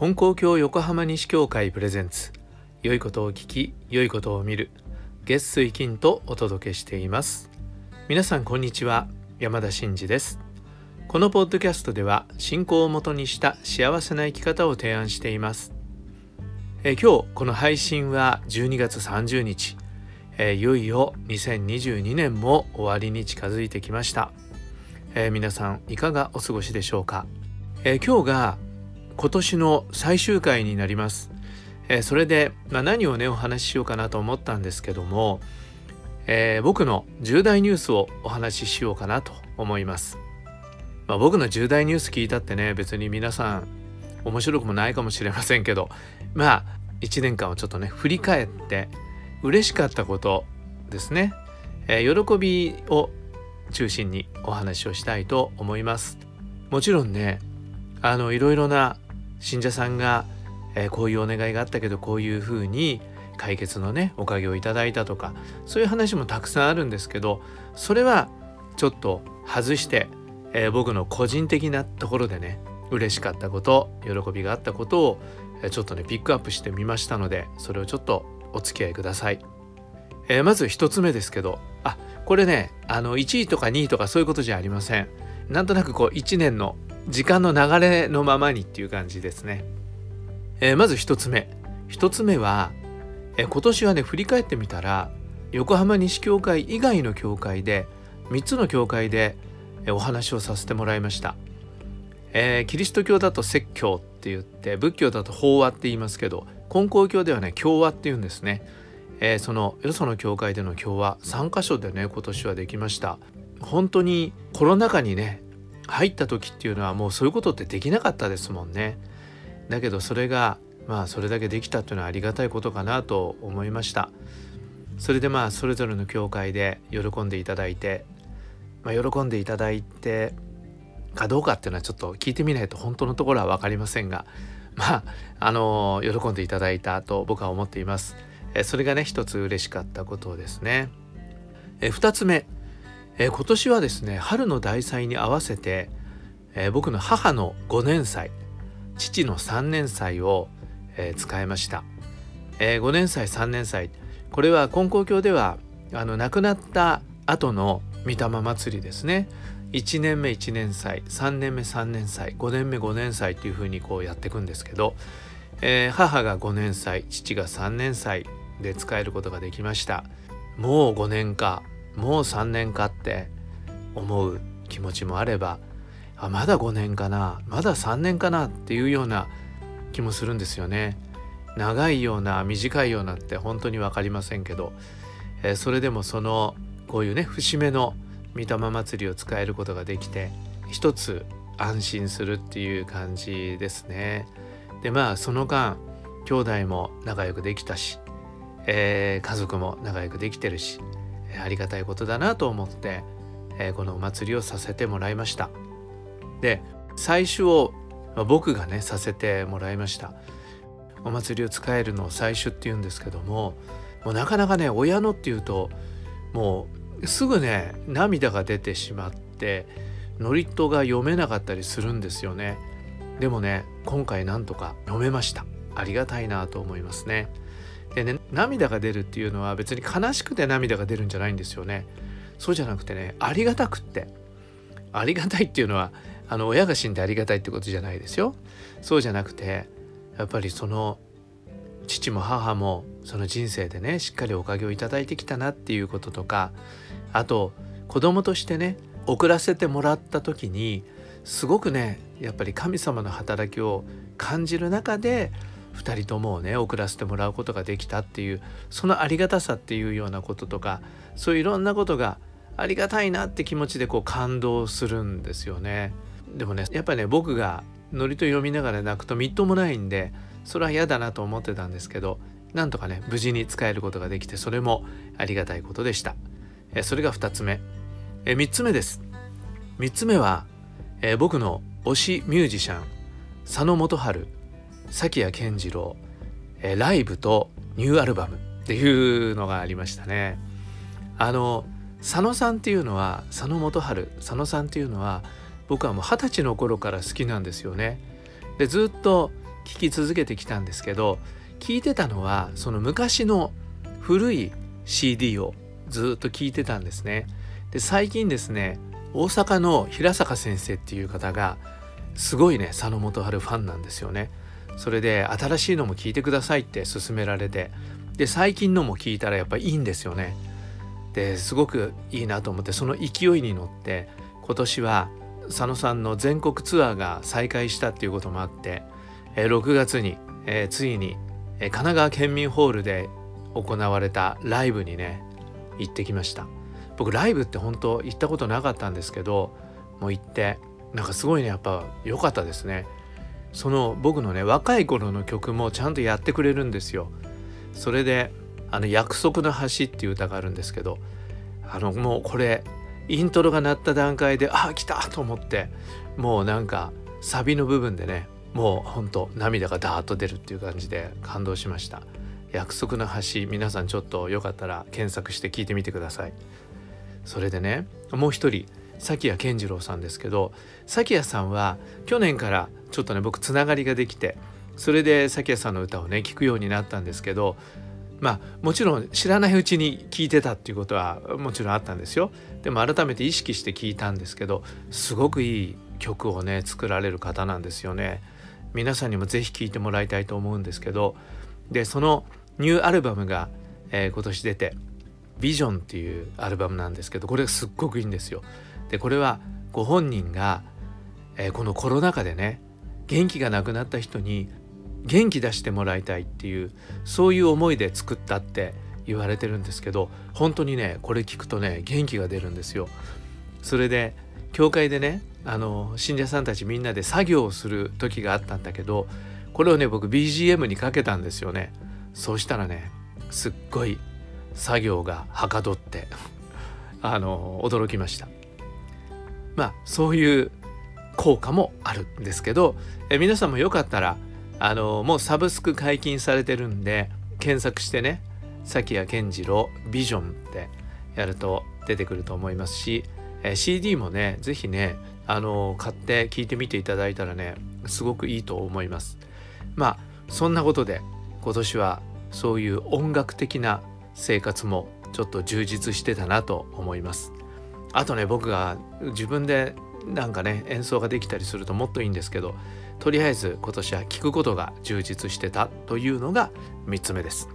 金光教横浜西教会プレゼンツ。良いことを聞き良いことを見る。月水金とお届けしています。皆さんこんにちは。山田真嗣です。このポッドキャストでは信仰をもとにした幸せな生き方を提案しています。え今日この配信は12月30日。えいよいよ2022年も終わりに近づいてきました、えー、皆さんいかがお過ごしでしょうか、えー、今日が今年の最終回になります。えー、それで、まあ、何をねお話ししようかなと思ったんですけども、えー、僕の重大ニュースをお話ししようかなと思います。まあ、僕の重大ニュース聞いたってね別に皆さん面白くもないかもしれませんけどまあ1年間をちょっとね振り返って嬉しかったことですね、えー、喜びを中心にお話をしたいと思います。もちろんねあのいろいろな信者さんが、えー、こういうお願いがあったけどこういうふうに解決のねおかげをいただいたとかそういう話もたくさんあるんですけどそれはちょっと外して、えー、僕の個人的なところでね嬉しかったこと喜びがあったことをちょっとねピックアップしてみましたのでそれをちょっとお付き合いください。えー、まず1つ目ですけどあこれねあの1位とか2位とかそういうことじゃありません。なんとなくこう1年の時間の流れのままにっていう感じですね。えー、まず1つ目1つ目は、えー、今年はね振り返ってみたら横浜西教会以外の教会で3つの教会で、え、お話をさせてもらいました。えー、キリスト教だと説教って言って仏教だと法話って言いますけど根高教ではね教話って言うんですね、えー、そのよその教会での教話3箇所でね今年はできました本当にコロナ禍にね入った時っていうのはもうそういうことってできなかったですもんね。だけどそれがまあそれだけできたっていうのはありがたいことかなと思いました。それでまあそれぞれの教会で喜んでいただいて、まあ、喜んでいただいてかどうかっていうのはちょっと聞いてみないと本当のところは分かりませんがまああの喜んでいただいたと僕は思っています。それがね一つ嬉しかったことですね。え2つ目えー、今年はですね春の大祭に合わせて、えー、僕の母の5年祭父の3年祭を、えー、使いました、え5年祭3年祭これは金光教ではあの亡くなった後の御霊祭りですね。1年目1年祭3年目3年祭5年目5年祭っていうふうにこうやっていくんですけど、え母が5年祭父が3年祭で使えることができました。もう5年か。もう3年かって思う気持ちもあればあまだ5年かなまだ3年かなっていうような気もするんですよね。長いような短いようなって本当に分かりませんけど、えー、それでもそのこういうね節目の御霊祭りを使えることができて一つ安心するっていう感じですね。でまあその間兄弟も仲良くできたし、えー、家族も仲良くできてるしありがたいことだなと思って、えー、このお祭りをさせてもらいました。で最初を僕がねさせてもらいました。お祭りを使えるのを最初っていうんですけどももうなかなかね親のっていうともうすぐね涙が出てしまってノリットが読めなかったりするんですよね。でもね今回なんとか読めました。ありがたいなと思いますね。でね涙が出るっていうのは別に悲しくて涙が出るんじゃないんですよね。そうじゃなくてねありがたくって。ありがたいっていうのはあの親が死んでありがたいってことじゃないですよ。そうじゃなくてやっぱりその父も母もその人生でねしっかりおかげをいただいてきたなっていうこととかあと子供としてね送らせてもらった時にすごくねやっぱり神様の働きを感じる中で2人ともね送らせてもらうことができたっていうそのありがたさっていうようなこととかそういういろんなことがありがたいなって気持ちでこう感動するんですよね。でもねやっぱりね僕がノリと読みながら泣くとみっともないんでそれは嫌だなと思ってたんですけどなんとかね無事に使えることができてそれもありがたいことでした。えそれが2つ目。え3つ目です。3つ目は、え僕の推しミュージシャン佐野元春崎谷健次郎、えライブとニューアルバムっていうのがありましたね。あの佐野さんっていうのは佐野元春佐野さんっていうのは僕はもう二十歳の頃から好きなんですよね。でずっと聞き続けてきたんですけど聞いてたのはその昔の古い CD をずっと聞いてたんですね。で最近ですね大阪の平坂先生っていう方がすごいね佐野元春ファンなんですよね。それで新しいのも聞いてくださいって勧められてで最近のも聞いたらやっぱいいんですよね。ですごくいいなと思ってその勢いに乗って今年は佐野さんの全国ツアーが再開したっていうこともあって6月にえついに神奈川県民ホールで行われたライブにね行ってきました僕ライブって本当行ったことなかったんですけどもう行ってなんかすごいねやっぱ良かったですねその僕のね若い頃の曲もちゃんとやってくれるんですよ。それであの約束の橋っていう歌があるんですけどあのもうこれイントロが鳴った段階でああ来たと思ってもうなんかサビの部分でねもうほんと涙がダーッと出るっていう感じで感動しました。約束の橋皆さんちょっとよかったら検索して聞いてみてください。それでねもう一人崎谷健次郎さんですけど崎谷さんは去年からちょっとね僕つながりができてそれで崎谷さんの歌をね聞くようになったんですけどまあもちろん知らないうちに聞いてたっていうことはもちろんあったんですよでも改めて意識して聞いたんですけどすごくいい曲をね作られる方なんですよね皆さんにも是非聴いてもらいたいと思うんですけどでそのニューアルバムが、えー、今年出て「ビジョンっていうアルバムなんですけどこれがすっごくいいんですよ。でこれはご本人が、えー、このコロナ禍でね元気がなくなった人に元気出してもらいたいっていうそういう思いで作ったって言われてるんですけど本当にねこれ聞くとね元気が出るんですよ。それで教会でねあの信者さんたちみんなで作業をする時があったんだけどこれをね僕 BGM にかけたんですよね。そうしたらねすっごい作業がはかどってあの驚きました。まあそういう効果もあるんですけどえ皆さんもよかったらあのもうサブスク解禁されてるんで検索してね崎谷健次郎ビジョンってやると出てくると思いますし、え CD もね是非ねあの買って聞いてみていただいたらねすごくいいと思います。まあそんなことで今年はそういう音楽的な生活もちょっと充実してたなと思います。あとね僕が自分でなんかね演奏ができたりするともっといいんですけどとりあえず今年は聞くことが充実してたというのが3つ目です。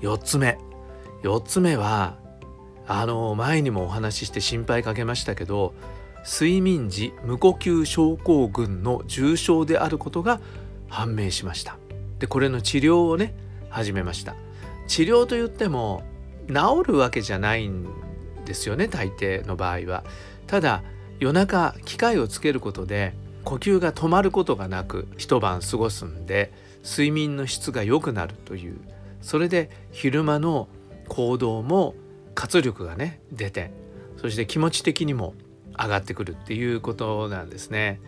4つ目。4つ目。はあの前にもお話しして心配かけましたけど睡眠時無呼吸症候群の重症であることが判明しました。でこれの治療をね始めました。治療といっても治るわけじゃないんですよね大抵の場合は。ただ夜中機械をつけることで呼吸が止まることがなく一晩過ごすんで睡眠の質が良くなるという。それで昼間の行動も活力がね出てそして気持ち的にも上がってくるっていうことなんですね。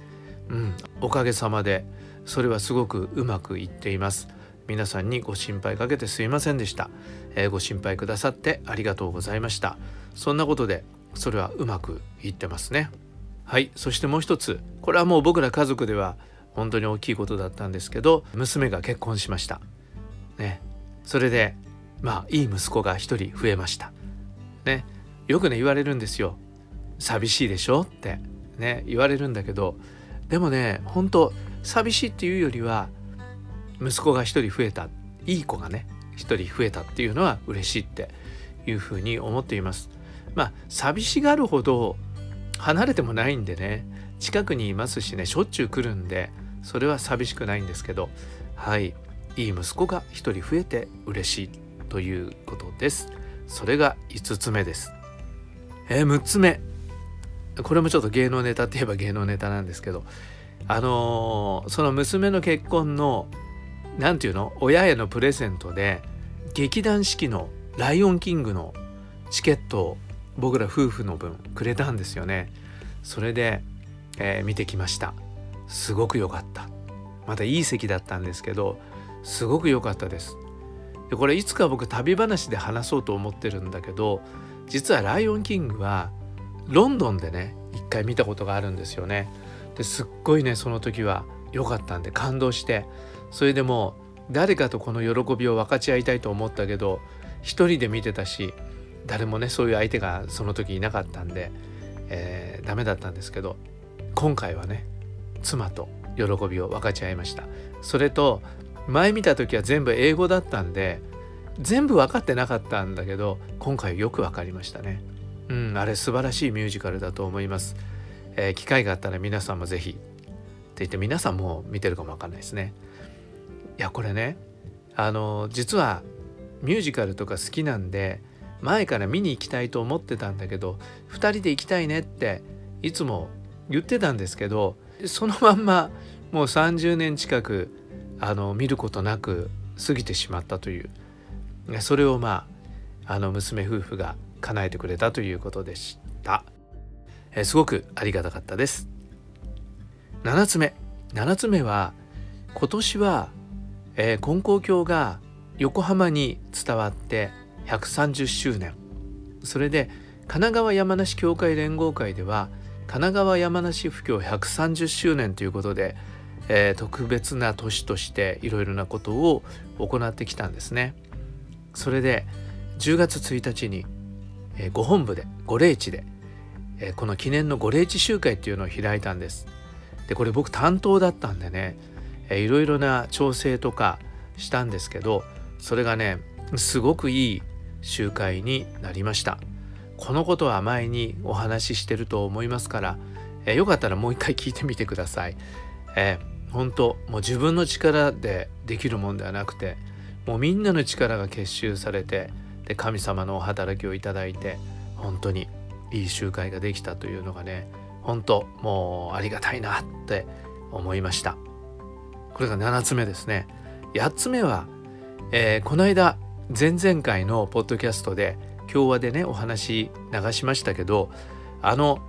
うん、おかげさまでそれはすごくうまくいっています。皆さんにご心配かけてすいませんでした、えー、ご心配くださってありがとうございました。そんなことでそれはうまくいってますね。はいそしてもう一つ。これはもう僕ら家族では本当に大きいことだったんですけど娘が結婚しました。ね。それでまあいい息子が一人増えました。ね。よくね言われるんですよ。寂しいでしょって。ね言われるんだけどでもね本当寂しいっていうよりは息子が一人増えた。いい子がね一人増えたっていうのは嬉しいっていうふうに思っています。まあ寂しがるほど離れてもないんでね近くにいますしねしょっちゅう来るんでそれは寂しくないんですけどはいいい息子が一人増えて嬉しいということです。それが5つ目です。えー、6つ目。これもちょっと芸能ネタって言えば芸能ネタなんですけどあのー、その娘の結婚の何て言うの親へのプレゼントで劇団四季の「ライオンキング」のチケットを僕ら夫婦の分くれたんですよね。それで、えー、見てきました。すごく良かった。またいい席だったんですけどすごく良かったです。でこれいつか僕旅話で話そうと思ってるんだけど実は「ライオンキング」はロンドンでね一回見たことがあるんですよね。ですっごいねその時は良かったんで感動して。それでも誰かとこの喜びを分かち合いたいと思ったけど一人で見てたし誰もねそういう相手がその時いなかったんで、えー、ダメだったんですけど今回はね妻と喜びを分かち合いました。それと前見た時は全部英語だったんで全部分かってなかったんだけど今回よく分かりましたね。うんあれ素晴らしいミュージカルだと思います、えー、機会があったら皆さんも是非って言って皆さんも見てるかも分かんないですね。いやこれねあの実はミュージカルとか好きなんで前から見に行きたいと思ってたんだけど2人で行きたいねっていつも言ってたんですけどそのまんまもう30年近くあの見ることなく過ぎてしまったという。それをまああの娘夫婦が叶えてくれたということでした、えすごくありがたかったです。7つ目。7つ目は今年は、えー、金光教が横浜に伝わって130周年それで神奈川山梨協会連合会では神奈川山梨布教130周年ということで、えー、特別な年としていろいろなことを行ってきたんですね。それで10月1日に、えー、ご本部でご霊地で、えー、この記念のご霊地集会っていうのを開いたんです。でこれ僕担当だったんでね、えー、いろいろな調整とかしたんですけどそれがねすごくいい集会になりました。このことは前にお話ししてると思いますから、えー、よかったらもう一回聞いてみてください。えー、本当もう自分の力でできるもんではなくてもうみんなの力が結集されてで神様のお働きをいただいて本当にいい集会ができたというのがね本当もうありがたいなって思いましたこれが7つ目ですね8つ目は、えー、この間前々回のポッドキャストで共和でねお話流しましたけどあの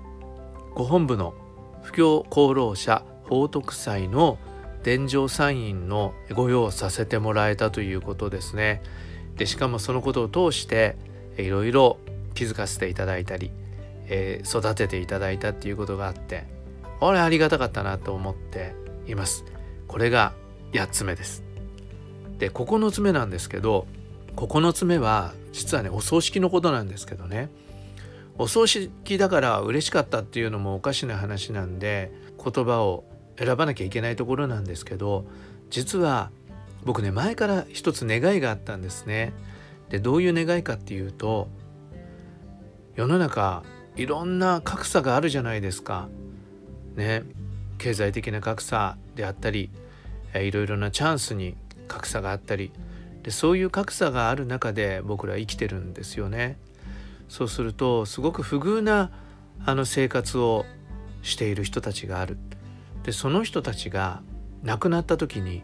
ご本部の布教功労者報徳祭の伝承参院の御用させてもらえたということですね。でしかもそのことを通していろいろ気づかせていただいたり、えー、育てていただいたっていうことがあってこれありがたかったなと思っています。これが8つ目です。で9つ目なんですけど9つ目は実はねお葬式のことなんですけどねお葬式だから嬉しかったっていうのもおかしな話なんで言葉を選ばなきゃいけないところなんですけど実は僕ね前から一つ願いがあったんですね。でどういう願いかっていうと世の中いろんな格差があるじゃないですか。ね経済的な格差であったりいろいろなチャンスに格差があったりでそういう格差がある中で僕ら生きてるんですよね。そうするとすごく不遇なあの生活をしている人たちがある。でその人たちが亡くなった時に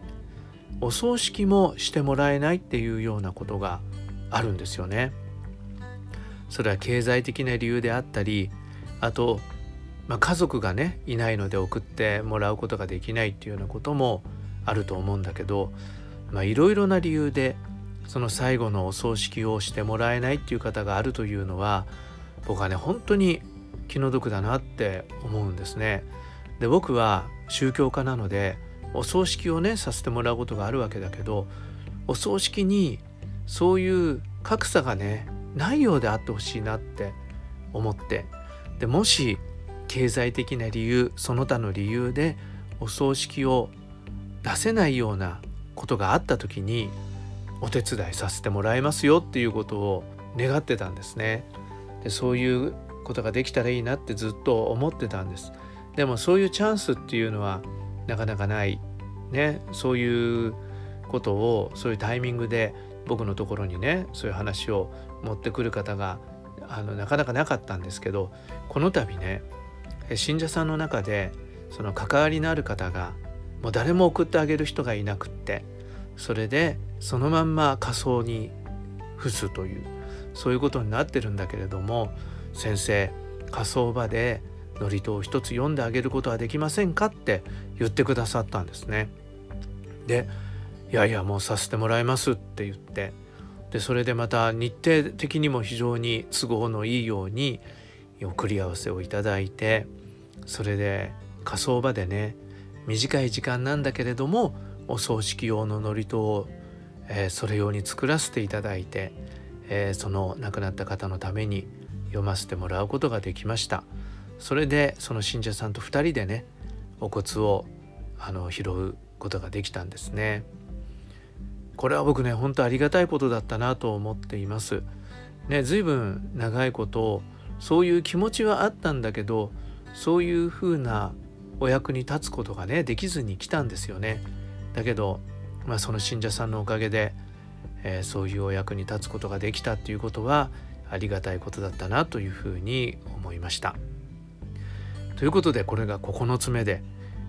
お葬式もしてもらえないっていうようなことがあるんですよね。それは経済的な理由であったりあと、まあ、家族がねいないので送ってもらうことができないっていうようなこともあると思うんだけどいろいろな理由でその最後のお葬式をしてもらえないっていう方があるというのは僕はね本当に気の毒だなって思うんですね。で僕は宗教家なのでお葬式をねさせてもらうことがあるわけだけどお葬式にそういう格差がねないようであってほしいなって思ってでもし経済的な理由その他の理由でお葬式を出せないようなことがあった時にお手伝いさせてもらいますよっていうことを願ってたんですね。でそういうことができたらいいなってずっと思ってたんです。でもそういうチャンスっていうのはなかなかないねそういうことをそういうタイミングで僕のところにねそういう話を持ってくる方があのなかなかなかったんですけどこの度ね信者さんの中でその関わりのある方がもう誰も送ってあげる人がいなくってそれでそのまんま仮装に付すというそういうことになってるんだけれども先生火葬場で祝詞を一つ読んであげることはできませんかって言ってくださったんですね。でいやいやもうさせてもらいますって言ってでそれでまた日程的にも非常に都合のいいように送り合わせをいただいてそれで火葬場でね短い時間なんだけれどもお葬式用の祝詞を、えー、それ用に作らせていただいて、えー、その亡くなった方のために読ませてもらうことができました。それでその信者さんと2人でねお骨をあの拾うことができたんですね。これは僕ね本当ありがたいことだったなと思っています。ね随分長いことそういう気持ちはあったんだけどそういうふうなお役に立つことがねできずに来たんですよねだけど、まあ、その信者さんのおかげで、えー、そういうお役に立つことができたっていうことはありがたいことだったなというふうに思いました。ということでこれが9つ目で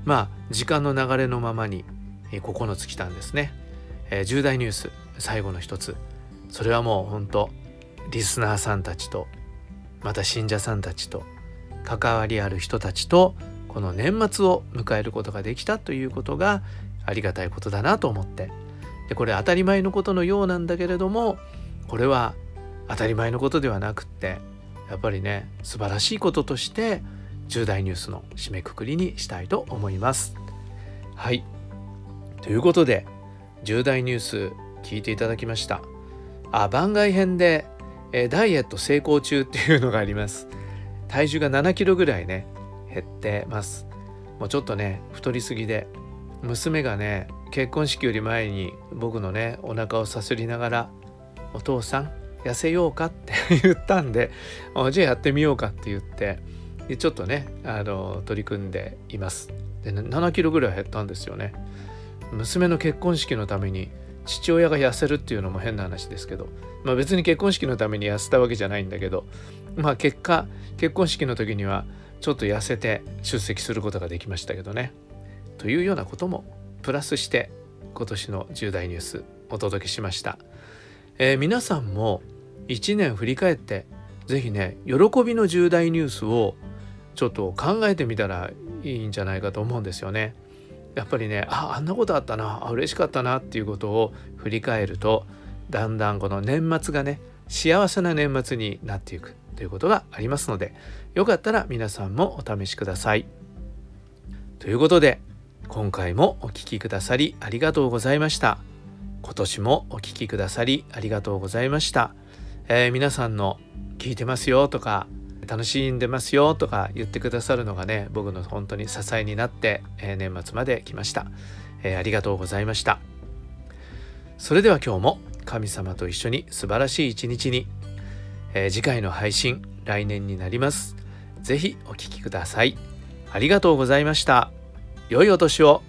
まあ時間の流れのままに9つ来たんですね。えー、重大ニュース最後の一つそれはもう本当リスナーさんたちとまた信者さんたちと関わりある人たちとこの年末を迎えることができたということがありがたいことだなと思ってでこれ当たり前のことのようなんだけれどもこれは当たり前のことではなくってやっぱりね素晴らしいこととして重大ニュースの締めくくりにしたいと思います。はいということで重大ニュース聞いていただきました。あ番外編で、えダイエット成功中っていうのがあります。体重が7キロぐらいね減ってます。もうちょっとね太りすぎで娘がね結婚式より前に僕のねお腹をさすりながら「お父さん痩せようか？って 言ったんでじゃあやってみようかって言ってでちょっとねあの取り組んでいます。で7キロぐらい減ったんですよね。娘の結婚式のために父親が痩せるっていうのも変な話ですけど、まあ、別に結婚式のために痩せたわけじゃないんだけどまあ結果結婚式の時にはちょっと痩せて出席することができましたけどねというようなこともプラスして今年の重大ニュースお届けしました。えー、皆さんも1年振り返って是非ね喜びの重大ニュースをちょっと考えてみたらいいんじゃないかと思うんですよね。やっぱりねああんなことあったなあ嬉しかったなっていうことを振り返るとだんだんこの年末がね幸せな年末になっていくということがありますのでよかったら皆さんもお試しください。ということで今回もお聴きくださりありがとうございました。今年もお聴きくださりありがとうございました、えー、皆さんの聞いてますよとか楽しんでますよとか言ってくださるのがね僕の本当に支えになって、えー、年末まで来ました、えー、ありがとうございましたそれでは今日も神様と一緒に素晴らしい一日に、え次回の配信来年になります。是非お聴きください。ありがとうございました。良いお年を。